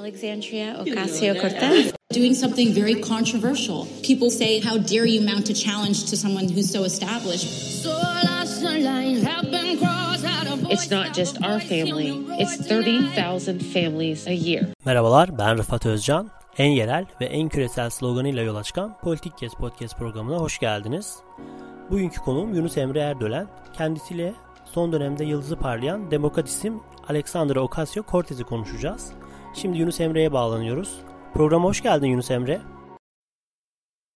Alexandria Ocasio-Cortez. Doing something very controversial. People say, how dare you mount a challenge to someone who's so established? It's not just our family, it's 30,000 families a year. Merhabalar, ben Rıfat Özcan. En yerel ve en küresel sloganıyla yola çıkan Politik Kes Podcast programına hoş geldiniz. Bugünkü konuğum Yunus Emre Erdölen. Kendisiyle son dönemde yıldızı parlayan demokrat isim Alexandra Ocasio-Cortez'i konuşacağız. Şimdi Yunus Emre'ye bağlanıyoruz. Programa hoş geldin Yunus Emre.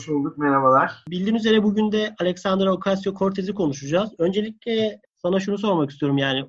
Hoş bulduk, merhabalar. Bildiğin üzere bugün de Alexandra Ocasio-Cortez'i konuşacağız. Öncelikle sana şunu sormak istiyorum yani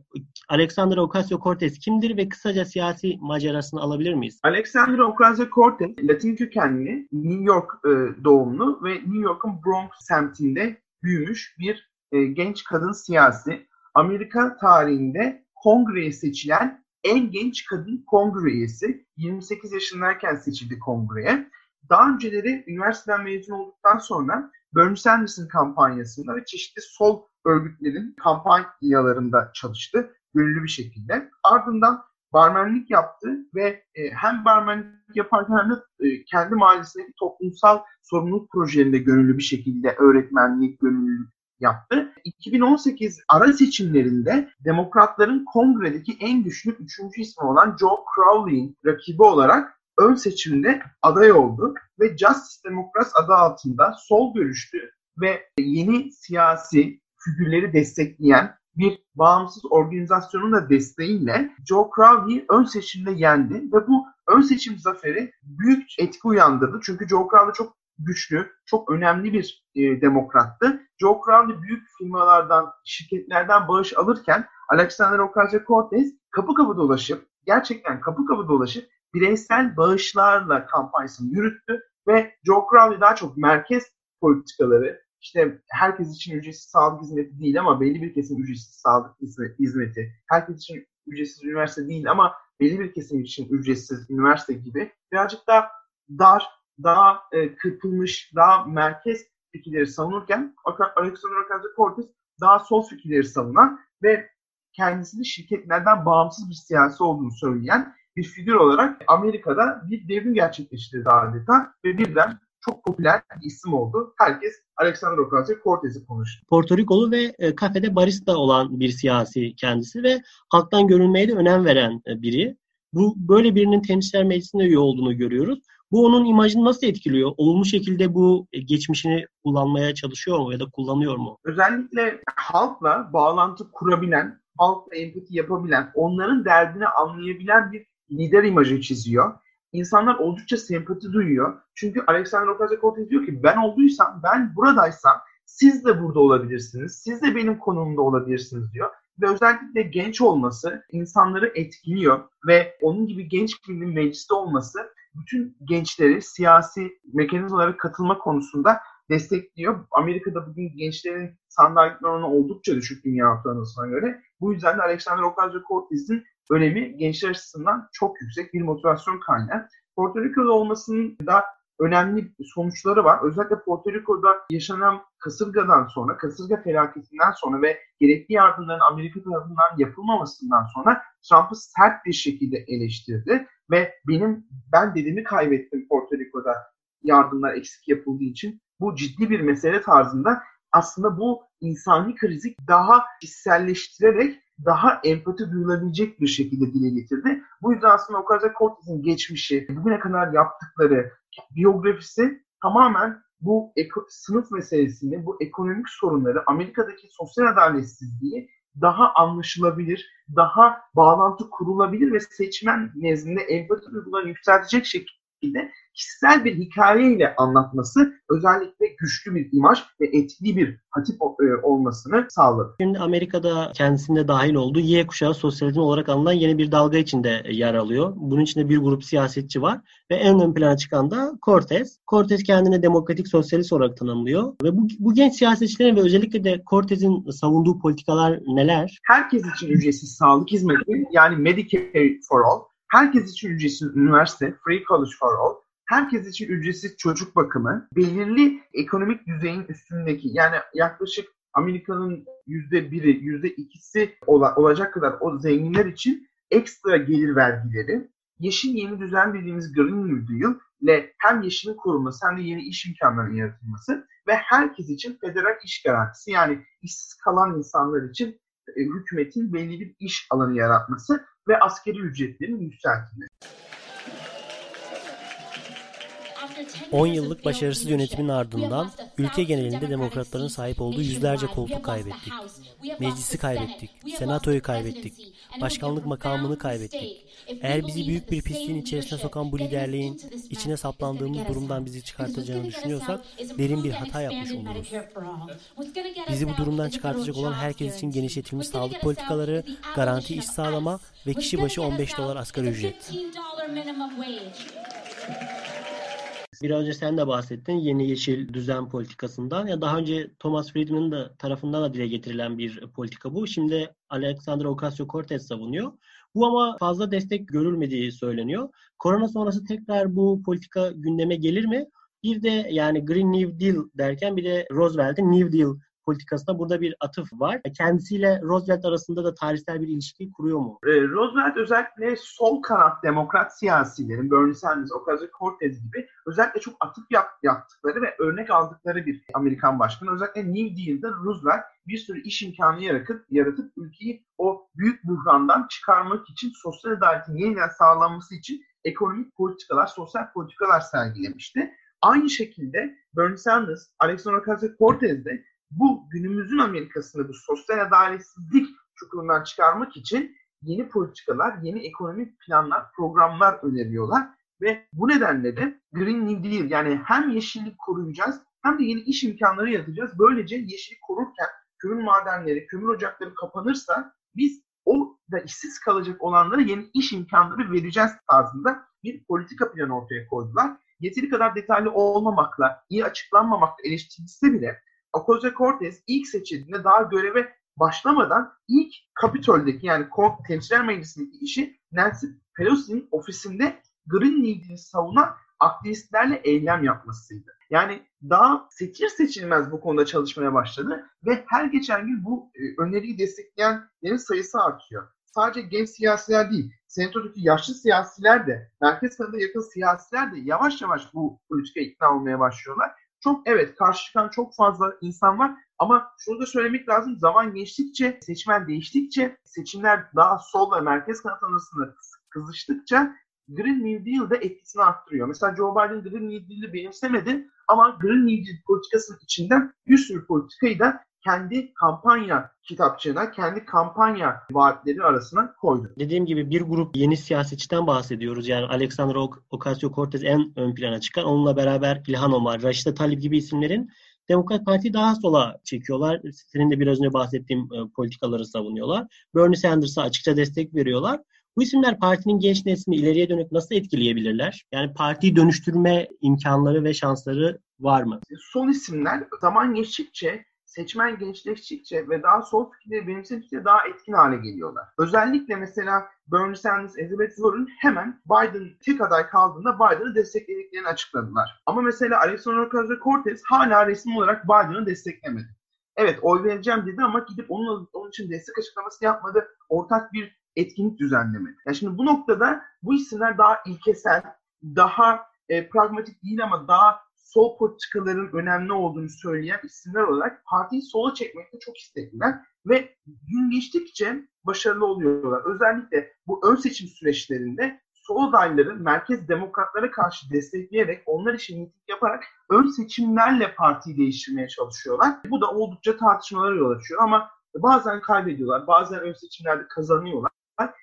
Alexandra Ocasio-Cortez kimdir ve kısaca siyasi macerasını alabilir miyiz? Alexandra Ocasio-Cortez Latin kökenli, New York e, doğumlu ve New York'un Bronx semtinde büyümüş bir e, genç kadın siyasi. Amerika tarihinde kongreye seçilen en genç kadın kongre üyesi. 28 yaşındayken seçildi kongreye. Daha önceleri üniversiteden mezun olduktan sonra Bernie Sanders'ın kampanyasında ve çeşitli sol örgütlerin kampanyalarında çalıştı gönüllü bir şekilde. Ardından barmenlik yaptı ve e, hem barmenlik yaparken hem de e, kendi mahallesindeki toplumsal sorumluluk projelerinde gönüllü bir şekilde öğretmenlik, gönüllülük yaptı. 2018 ara seçimlerinde Demokratların kongredeki en güçlü üçüncü ismi olan Joe Crowley'in rakibi olarak ön seçimde aday oldu ve Justice Democrats adı altında sol görüşlü ve yeni siyasi figürleri destekleyen bir bağımsız organizasyonun da desteğiyle Joe Crowley'i ön seçimde yendi ve bu ön seçim zaferi büyük etki uyandırdı. Çünkü Joe Crowley çok güçlü, çok önemli bir e, demokrattı. Joe Crowley büyük firmalardan, şirketlerden bağış alırken Alexander Ocasio-Cortez kapı kapı dolaşıp, gerçekten kapı kapı dolaşıp bireysel bağışlarla kampanyasını yürüttü ve Joe Crowley daha çok merkez politikaları, işte herkes için ücretsiz sağlık hizmeti değil ama belli bir kesim ücretsiz sağlık hizmeti, herkes için ücretsiz üniversite değil ama belli bir kesim için ücretsiz üniversite gibi birazcık daha dar, daha e, kırpılmış, daha merkez fikirleri savunurken Alexander Ocasio-Cortez daha sol fikirleri savunan ve kendisini şirketlerden bağımsız bir siyasi olduğunu söyleyen bir figür olarak Amerika'da bir devrim gerçekleştirdi adeta ve birden çok popüler bir isim oldu. Herkes Alexander Ocasio-Cortez'i konuştu. Porto Rikolu ve e, kafede barista olan bir siyasi kendisi ve halktan görünmeye de önem veren e, biri. Bu böyle birinin temsilciler meclisinde üye olduğunu görüyoruz. Bu onun imajını nasıl etkiliyor? Olumlu şekilde bu e, geçmişini kullanmaya çalışıyor mu ya da kullanıyor mu? Özellikle halkla bağlantı kurabilen, halkla empati yapabilen, onların derdini anlayabilen bir lider imajı çiziyor. İnsanlar oldukça sempati duyuyor. Çünkü Alexander Ocasio-Cortez diyor ki ben olduysam, ben buradaysam siz de burada olabilirsiniz. Siz de benim konumumda olabilirsiniz diyor. Ve özellikle genç olması insanları etkiliyor ve onun gibi genç birinin mecliste olması bütün gençleri siyasi mekanizmalara katılma konusunda destekliyor. Amerika'da bugün gençlerin sandalye oranı oldukça düşük dünya ortalamasına göre. Bu yüzden de Alexander Ocasio-Cortez'in önemi gençler açısından çok yüksek bir motivasyon kaynağı. Porto Rico'da olmasının da önemli sonuçları var. Özellikle Porto Rico'da yaşanan kasırgadan sonra, kasırga felaketinden sonra ve gerekli yardımların Amerika tarafından yapılmamasından sonra Trump'ı sert bir şekilde eleştirdi ve benim ben dedemi kaybettim Porto Rico'da yardımlar eksik yapıldığı için. Bu ciddi bir mesele tarzında aslında bu insani krizi daha hisselleştirerek daha empati duyulabilecek bir şekilde dile getirdi. Bu yüzden aslında Ocasio-Cortez'in geçmişi, bugüne kadar yaptıkları biyografisi tamamen bu eko, sınıf meselesini, bu ekonomik sorunları, Amerika'daki sosyal adaletsizliği daha anlaşılabilir, daha bağlantı kurulabilir ve seçmen nezdinde empati duygularını yükseltecek şekilde kişisel bir hikayeyle anlatması özellikle güçlü bir imaj ve etkili bir hatip e, olmasını sağladı. Şimdi Amerika'da kendisinde dahil olduğu Y kuşağı sosyalizm olarak anılan yeni bir dalga içinde yer alıyor. Bunun içinde bir grup siyasetçi var ve en ön plana çıkan da Cortez. Cortez kendini demokratik sosyalist olarak tanımlıyor ve bu, bu genç siyasetçilerin ve özellikle de Cortez'in savunduğu politikalar neler? Herkes için ücretsiz sağlık hizmeti yani Medicare for all, herkes için ücretsiz üniversite, free college for all, herkes için ücretsiz çocuk bakımı. Belirli ekonomik düzeyin üstündeki yani yaklaşık Amerika'nın yüzde biri, yüzde ikisi olacak kadar o zenginler için ekstra gelir vergileri, yeşil yeni düzen dediğimiz Green New Deal ile hem yeşilin korunması hem de yeni iş imkanlarının yaratılması ve herkes için federal iş garantisi yani işsiz kalan insanlar için e, hükümetin belli bir iş alanı yaratması ve askeri ücretlerin yükseltilmesi. 10 yıllık başarısız yönetimin ardından ülke genelinde demokratların sahip olduğu yüzlerce koltuk kaybettik. Meclisi kaybettik, senatoyu kaybettik, başkanlık makamını kaybettik. Eğer bizi büyük bir pisliğin içerisine sokan bu liderliğin içine saplandığımız durumdan bizi çıkartacağını düşünüyorsak derin bir hata yapmış oluruz. Bizi bu durumdan çıkartacak olan herkes için genişletilmiş sağlık politikaları, garanti iş sağlama ve kişi başı 15 dolar asgari ücret. Biraz önce sen de bahsettin yeni yeşil düzen politikasından. Ya daha önce Thomas Friedman'ın da tarafından da dile getirilen bir politika bu. Şimdi Alexander Ocasio-Cortez savunuyor. Bu ama fazla destek görülmediği söyleniyor. Korona sonrası tekrar bu politika gündeme gelir mi? Bir de yani Green New Deal derken bir de Roosevelt'in New Deal politikasına burada bir atıf var. Kendisiyle Roosevelt arasında da tarihsel bir ilişki kuruyor mu? Ee, Roosevelt özellikle sol kanat demokrat siyasilerin Bernie Sanders, Ocasio-Cortez gibi özellikle çok atıf yap, yaptıkları ve örnek aldıkları bir Amerikan başkanı. Özellikle New Deal'da Roosevelt bir sürü iş imkanı yaratıp, yaratıp ülkeyi o büyük buhrandan çıkarmak için sosyal adaletin yeniden sağlanması için ekonomik politikalar, sosyal politikalar sergilemişti. Aynı şekilde Bernie Sanders, Alexander Ocasio-Cortez de bu günümüzün Amerika'sını bu sosyal adaletsizlik çukurundan çıkarmak için yeni politikalar, yeni ekonomik planlar, programlar öneriyorlar. Ve bu nedenle de Green New Deal yani hem yeşillik koruyacağız hem de yeni iş imkanları yaratacağız. Böylece yeşillik korurken kömür madenleri, kömür ocakları kapanırsa biz o da işsiz kalacak olanlara yeni iş imkanları vereceğiz tarzında bir politika planı ortaya koydular. Yeteri kadar detaylı olmamakla, iyi açıklanmamakla eleştirilse bile Ocasio-Cortez ilk seçildiğinde daha göreve başlamadan ilk Kapitol'deki yani Temsilciler Meclisi'ndeki işi Nancy Pelosi'nin ofisinde Green New Deal'i savunan aktivistlerle eylem yapmasıydı. Yani daha seçir seçilmez bu konuda çalışmaya başladı ve her geçen gün bu e, öneriyi destekleyenlerin sayısı artıyor. Sadece genç siyasiler değil, senatodaki yaşlı siyasiler de, merkez kanada yakın siyasiler de yavaş yavaş bu politikaya ikna olmaya başlıyorlar çok evet karşı çıkan çok fazla insan var ama şunu da söylemek lazım. Zaman geçtikçe, seçmen değiştikçe, seçimler daha sol ve merkez kanat arasında kızıştıkça Green New Deal de etkisini arttırıyor. Mesela Joe Biden Green New Deal'i benimsemedi ama Green New Deal politikasının içinden bir sürü politikayı da kendi kampanya kitapçığına, kendi kampanya vaatleri arasına koydu. Dediğim gibi bir grup yeni siyasetçiden bahsediyoruz. Yani Alexander Ocasio-Cortez en ön plana çıkan. Onunla beraber İlhan Omar, Raşida Talip gibi isimlerin Demokrat Parti daha sola çekiyorlar. Senin de biraz önce bahsettiğim e, politikaları savunuyorlar. Bernie Sanders'a açıkça destek veriyorlar. Bu isimler partinin genç neslini ileriye dönük nasıl etkileyebilirler? Yani partiyi dönüştürme imkanları ve şansları var mı? Sol isimler zaman geçtikçe seçmen gençleştikçe ve daha sol fikirleri benimsedikçe daha etkin hale geliyorlar. Özellikle mesela Bernie Sanders, Elizabeth Warren hemen Biden tek aday kaldığında Biden'ı desteklediklerini açıkladılar. Ama mesela Alexander Ocasio-Cortez hala resmi olarak Biden'ı desteklemedi. Evet oy vereceğim dedi ama gidip onun, onun için destek açıklaması yapmadı. Ortak bir etkinlik düzenlemedi. Yani şimdi bu noktada bu isimler daha ilkesel, daha e, pragmatik değil ama daha sol politikaların önemli olduğunu söyleyen isimler olarak partiyi sola çekmekte çok istekliler ve gün geçtikçe başarılı oluyorlar. Özellikle bu ön seçim süreçlerinde sol adayları merkez demokratlara karşı destekleyerek onlar için miting yaparak ön seçimlerle partiyi değiştirmeye çalışıyorlar. Bu da oldukça tartışmalara yol açıyor ama bazen kaybediyorlar, bazen ön seçimlerde kazanıyorlar.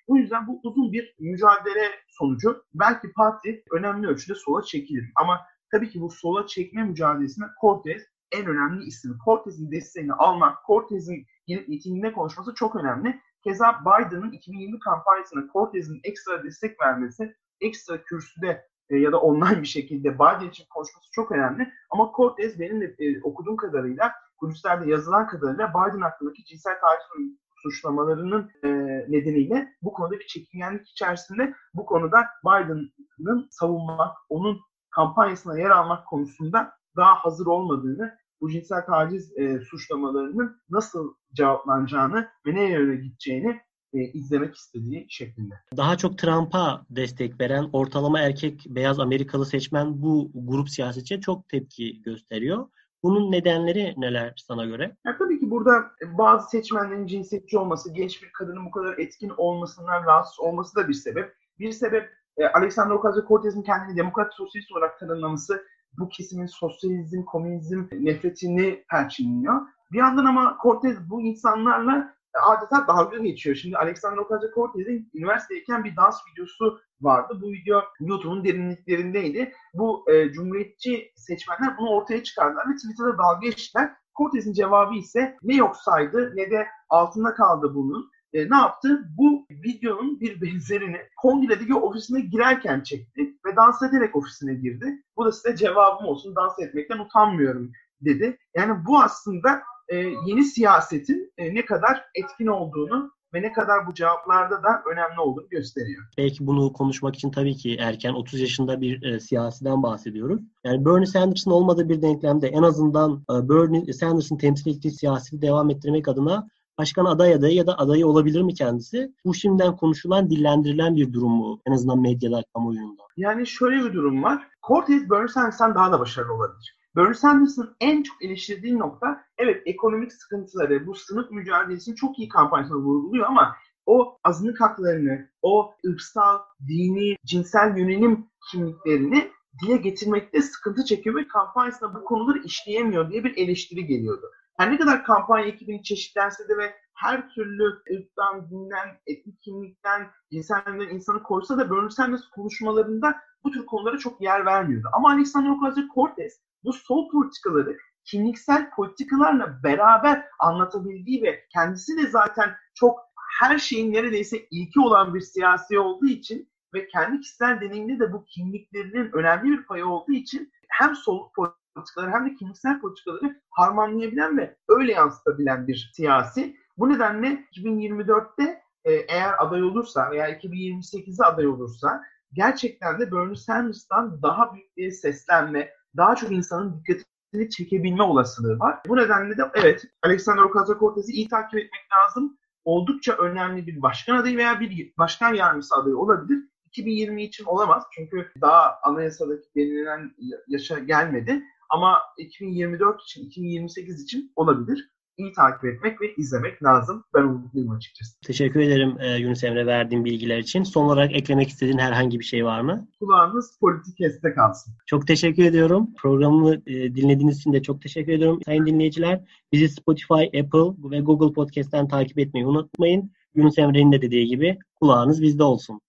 O yüzden bu uzun bir mücadele sonucu belki parti önemli ölçüde sola çekilir. Ama Tabii ki bu sola çekme mücadelesinde Cortez en önemli isim. Cortez'in desteğini almak, Cortez'in gelip mitinginde konuşması çok önemli. Keza Biden'ın 2020 kampanyasına Cortez'in ekstra destek vermesi, ekstra kürsüde e, ya da online bir şekilde Biden için konuşması çok önemli. Ama Cortez benim de e, okuduğum kadarıyla, kulislerde yazılan kadarıyla Biden hakkındaki cinsel taciz suçlamalarının e, nedeniyle bu konuda bir çekingenlik içerisinde bu konuda Biden'ın savunmak, onun kampanyasına yer almak konusunda daha hazır olmadığını, bu cinsel taciz e, suçlamalarının nasıl cevaplanacağını ve nereye gideceğini e, izlemek istediği şeklinde. Daha çok Trump'a destek veren ortalama erkek beyaz Amerikalı seçmen bu grup siyasetçiye çok tepki gösteriyor. Bunun nedenleri neler sana göre? Ya tabii ki burada bazı seçmenlerin cinsiyetçi olması, genç bir kadının bu kadar etkin olmasından rahatsız olması da bir sebep. Bir sebep e, Alexander Ocasio-Cortez'in kendini demokrat sosyalist olarak tanımlaması bu kesimin sosyalizm, komünizm nefretini perçinliyor. Bir yandan ama Cortez bu insanlarla adeta dalga geçiyor. Şimdi Alexander Ocasio-Cortez'in üniversitedeyken bir dans videosu vardı. Bu video YouTube'un derinliklerindeydi. Bu e, cumhuriyetçi seçmenler bunu ortaya çıkardılar ve Twitter'da dalga geçtiler. Cortez'in cevabı ise ne yok saydı ne de altında kaldı bunun. E, ne yaptı? Bu videonun bir benzerini kongredeki ofisine girerken çekti ve dans ederek ofisine girdi. Bu da size cevabım olsun dans etmekten utanmıyorum dedi. Yani bu aslında e, yeni siyasetin e, ne kadar etkin olduğunu ve ne kadar bu cevaplarda da önemli olduğunu gösteriyor. Belki bunu konuşmak için tabii ki erken 30 yaşında bir e, siyasiden bahsediyoruz. Yani Bernie Sanders'ın olmadığı bir denklemde en azından e, Bernie Sanders'ın temsil ettiği siyaseti devam ettirmek adına başkan aday adayı ya da adayı olabilir mi kendisi? Bu şimdiden konuşulan, dillendirilen bir durum mu? En azından medyada, kamuoyunda. Yani şöyle bir durum var. Cortez Bernie Sanders'tan daha da başarılı olabilir. Bernie Sanders'ın en çok eleştirdiği nokta evet ekonomik sıkıntıları, bu sınıf mücadelesini çok iyi kampanyasında vurguluyor ama o azınlık haklarını, o ırksal, dini, cinsel yönelim kimliklerini dile getirmekte sıkıntı çekiyor ve kampanyasında bu konuları işleyemiyor diye bir eleştiri geliyordu. Her ne kadar kampanya ekibini çeşitlense de ve her türlü ırktan, dinden, etnik kimlikten, cinselden insanı koysa da Bernie Sanders konuşmalarında bu tür konulara çok yer vermiyordu. Ama Alexander Ocasio-Cortez bu sol politikaları kimliksel politikalarla beraber anlatabildiği ve kendisi de zaten çok her şeyin neredeyse ilki olan bir siyasi olduğu için ve kendi kişisel deneyiminde de bu kimliklerinin önemli bir payı olduğu için hem sol politikaları hem de kimliksel politikaları harmanlayabilen ve öyle yansıtabilen bir siyasi. Bu nedenle 2024'te e, eğer aday olursa veya 2028'de aday olursa gerçekten de Bernie Sanders'tan daha büyük bir seslenme, daha çok insanın dikkatini çekebilme olasılığı var. Bu nedenle de evet Alexander Ocasio-Cortez'i iyi takip etmek lazım. Oldukça önemli bir başkan adayı veya bir başkan yardımcısı adayı olabilir. 2020 için olamaz çünkü daha anayasadaki belirlenen yaşa gelmedi. Ama 2024 için, 2028 için olabilir iyi takip etmek ve izlemek lazım. Ben umutluyum açıkçası. Teşekkür ederim e, Yunus Emre verdiğin bilgiler için. Son olarak eklemek istediğin herhangi bir şey var mı? Kulağınız politik keste kalsın. Çok teşekkür ediyorum. Programı e, dinlediğiniz için de çok teşekkür ediyorum. Sayın dinleyiciler bizi Spotify, Apple ve Google Podcast'ten takip etmeyi unutmayın. Yunus Emre'nin de dediği gibi kulağınız bizde olsun.